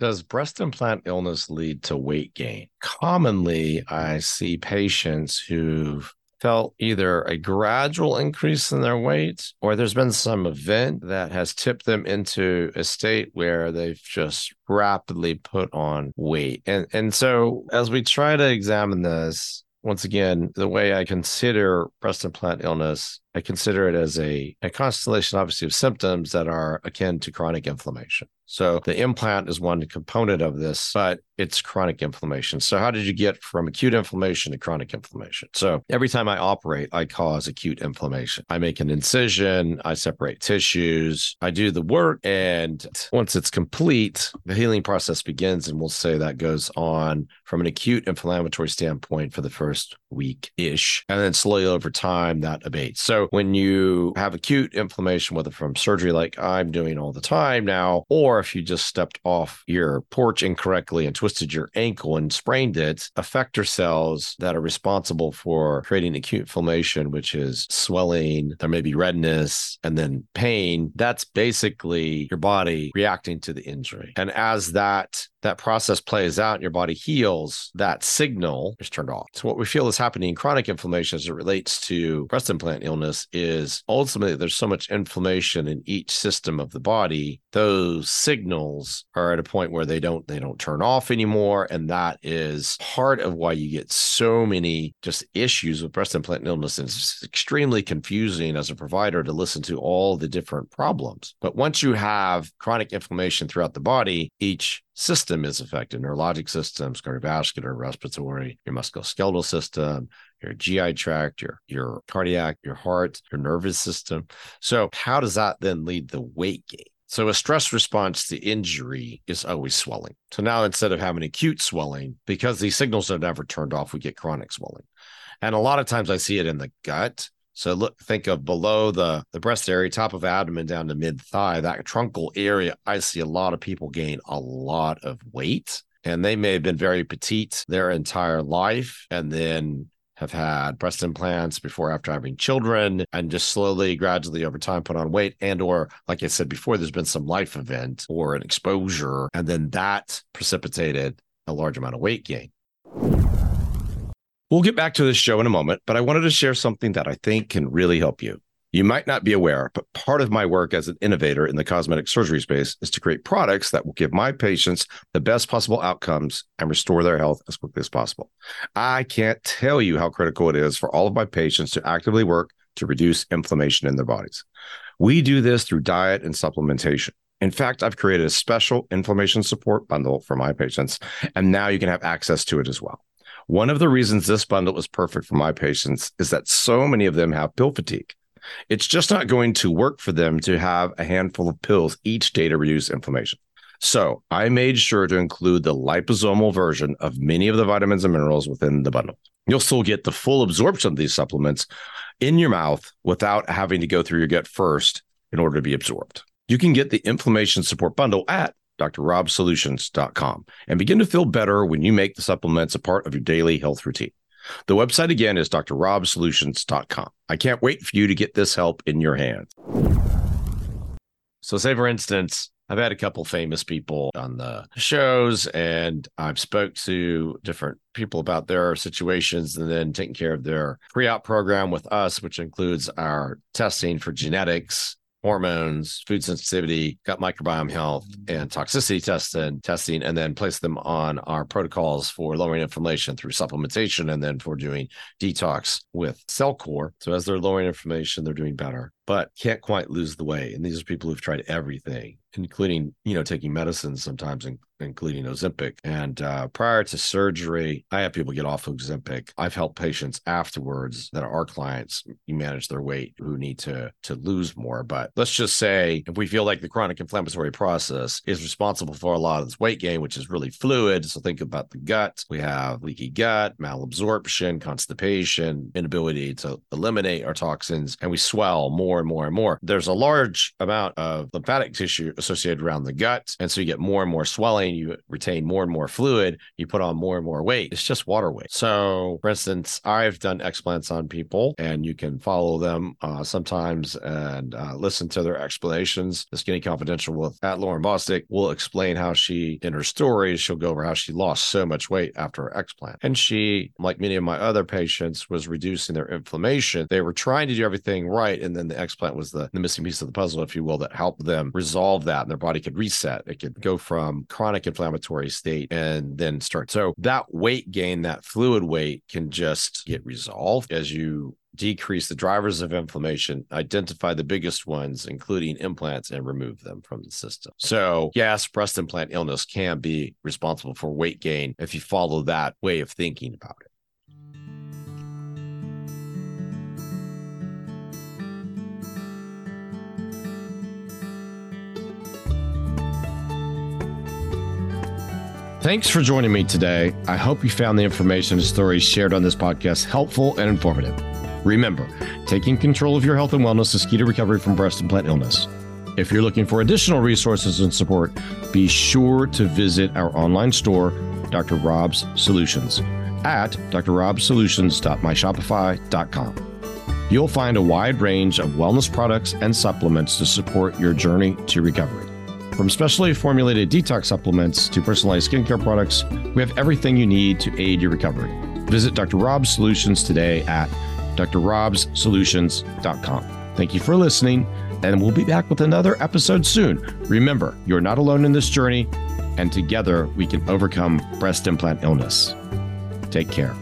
Does breast implant illness lead to weight gain? Commonly, I see patients who've felt either a gradual increase in their weight or there's been some event that has tipped them into a state where they've just rapidly put on weight. And and so as we try to examine this, once again, the way I consider breast implant illness, I consider it as a, a constellation, obviously, of symptoms that are akin to chronic inflammation. So the implant is one component of this, but it's chronic inflammation. So how did you get from acute inflammation to chronic inflammation? So every time I operate, I cause acute inflammation. I make an incision, I separate tissues, I do the work, and once it's complete, the healing process begins. And we'll say that goes on from an acute inflammatory standpoint for the first week ish. And then slowly over time, that abates. So when you have acute inflammation, whether from surgery like I'm doing all the time now, or if you just stepped off your porch incorrectly and twisted your ankle and sprained it, effector cells that are responsible for creating acute inflammation, which is swelling, there may be redness, and then pain, that's basically your body reacting to the injury. And as that that process plays out your body heals, that signal is turned off. So, what we feel is happening in chronic inflammation as it relates to breast implant illness is ultimately there's so much inflammation in each system of the body, those signals are at a point where they don't they don't turn off anymore. And that is part of why you get so many just issues with breast implant illness. And it's extremely confusing as a provider to listen to all the different problems. But once you have chronic inflammation throughout the body, each system is affected neurologic systems, cardiovascular, respiratory, your musculoskeletal system, your GI tract, your, your cardiac, your heart, your nervous system. So, how does that then lead the weight gain? So, a stress response to injury is always swelling. So, now instead of having acute swelling, because these signals are never turned off, we get chronic swelling. And a lot of times I see it in the gut so look, think of below the the breast area, top of abdomen down to mid thigh, that truncal area. I see a lot of people gain a lot of weight, and they may have been very petite their entire life, and then have had breast implants before after having children and just slowly gradually over time put on weight and or like i said before there's been some life event or an exposure and then that precipitated a large amount of weight gain We'll get back to this show in a moment, but I wanted to share something that I think can really help you. You might not be aware, but part of my work as an innovator in the cosmetic surgery space is to create products that will give my patients the best possible outcomes and restore their health as quickly as possible. I can't tell you how critical it is for all of my patients to actively work to reduce inflammation in their bodies. We do this through diet and supplementation. In fact, I've created a special inflammation support bundle for my patients, and now you can have access to it as well. One of the reasons this bundle is perfect for my patients is that so many of them have pill fatigue. It's just not going to work for them to have a handful of pills each day to reduce inflammation. So I made sure to include the liposomal version of many of the vitamins and minerals within the bundle. You'll still get the full absorption of these supplements in your mouth without having to go through your gut first in order to be absorbed. You can get the inflammation support bundle at drrobsolutions.com and begin to feel better when you make the supplements a part of your daily health routine. The website again is drrobsolutions.com. I can't wait for you to get this help in your hands. So, say for instance, I've had a couple famous people on the shows and I've spoke to different people about their situations and then taking care of their pre-op program with us, which includes our testing for genetics hormones, food sensitivity, gut microbiome mm-hmm. health, and toxicity testing, testing, and then place them on our protocols for lowering inflammation through supplementation, and then for doing detox with CellCore. So as they're lowering inflammation, they're doing better, but can't quite lose the weight. And these are people who've tried everything, including you know taking medicines sometimes, including Ozempic. And uh, prior to surgery, I have people get off Ozempic. I've helped patients afterwards that are our clients manage their weight who need to to lose more. But let's just say if we feel like the chronic inflammatory process is responsible for a lot of this weight gain, which is really fluid. So think about the gut. We have leaky gut, malabsorption, constipation, inability to eliminate our toxins, and we swell more and more and more. There's a large amount of lymphatic tissue associated around the gut. And so you get more and more swelling you retain more and more fluid, you put on more and more weight. It's just water weight. So, for instance, I've done explants on people, and you can follow them uh, sometimes and uh, listen to their explanations. The Skinny Confidential with at Lauren Bosstick will explain how she, in her stories, she'll go over how she lost so much weight after her explant. And she, like many of my other patients, was reducing their inflammation. They were trying to do everything right, and then the explant was the, the missing piece of the puzzle, if you will, that helped them resolve that, and their body could reset. It could go from chronic chronic inflammatory state and then start. So that weight gain, that fluid weight can just get resolved as you decrease the drivers of inflammation, identify the biggest ones, including implants, and remove them from the system. So, yes, breast implant illness can be responsible for weight gain if you follow that way of thinking about it. Thanks for joining me today. I hope you found the information and stories shared on this podcast helpful and informative. Remember, taking control of your health and wellness is key to recovery from breast implant illness. If you're looking for additional resources and support, be sure to visit our online store, Dr. Rob's Solutions, at drrobsolutions.myshopify.com. You'll find a wide range of wellness products and supplements to support your journey to recovery. From specially formulated detox supplements to personalized skincare products, we have everything you need to aid your recovery. Visit Dr. Rob's Solutions today at drrobsolutions.com. Thank you for listening, and we'll be back with another episode soon. Remember, you're not alone in this journey, and together we can overcome breast implant illness. Take care.